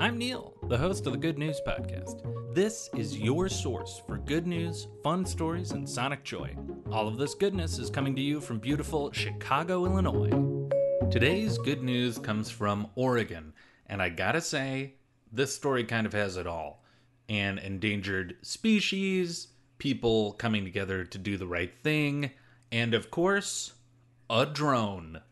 I'm Neil, the host of the Good News Podcast. This is your source for good news, fun stories, and sonic joy. All of this goodness is coming to you from beautiful Chicago, Illinois. Today's good news comes from Oregon, and I gotta say, this story kind of has it all an endangered species, people coming together to do the right thing, and of course, a drone.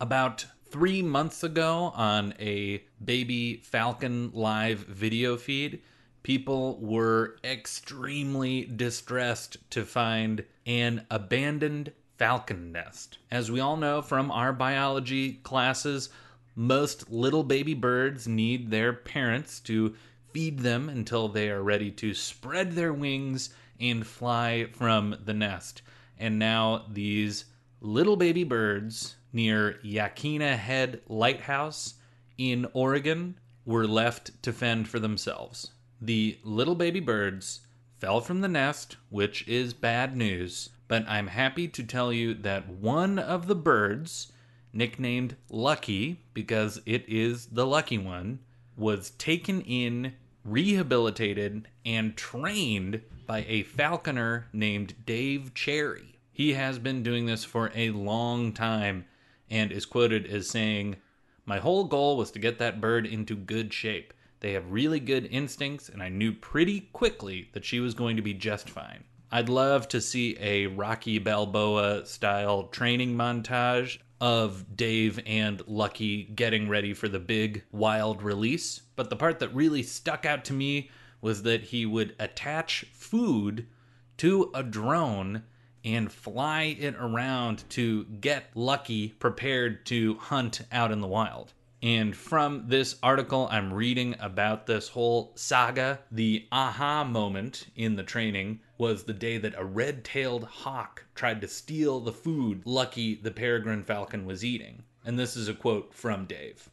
About three months ago on a baby falcon live video feed, people were extremely distressed to find an abandoned falcon nest. As we all know from our biology classes, most little baby birds need their parents to feed them until they are ready to spread their wings and fly from the nest. And now these little baby birds near Yaquina Head Lighthouse in Oregon were left to fend for themselves. The little baby birds fell from the nest, which is bad news, but I'm happy to tell you that one of the birds, nicknamed Lucky because it is the lucky one, was taken in, rehabilitated, and trained by a falconer named Dave Cherry. He has been doing this for a long time and is quoted as saying, My whole goal was to get that bird into good shape. They have really good instincts, and I knew pretty quickly that she was going to be just fine. I'd love to see a Rocky Balboa style training montage of Dave and Lucky getting ready for the big wild release. But the part that really stuck out to me was that he would attach food to a drone and fly it around to get Lucky prepared to hunt out in the wild. And from this article, I'm reading about this whole saga. The aha moment in the training was the day that a red tailed hawk tried to steal the food Lucky the peregrine falcon was eating. And this is a quote from Dave.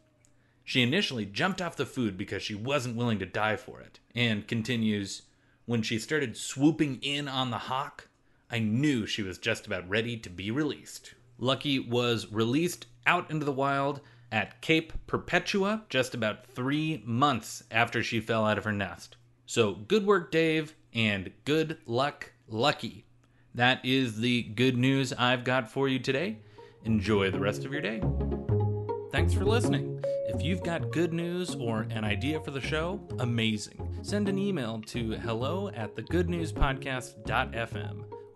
She initially jumped off the food because she wasn't willing to die for it, and continues, When she started swooping in on the hawk, I knew she was just about ready to be released. Lucky was released out into the wild at Cape Perpetua just about three months after she fell out of her nest. So good work, Dave, and good luck, Lucky. That is the good news I've got for you today. Enjoy the rest of your day. Thanks for listening. If you've got good news or an idea for the show, amazing. Send an email to hello at thegoodnewspodcast.fm.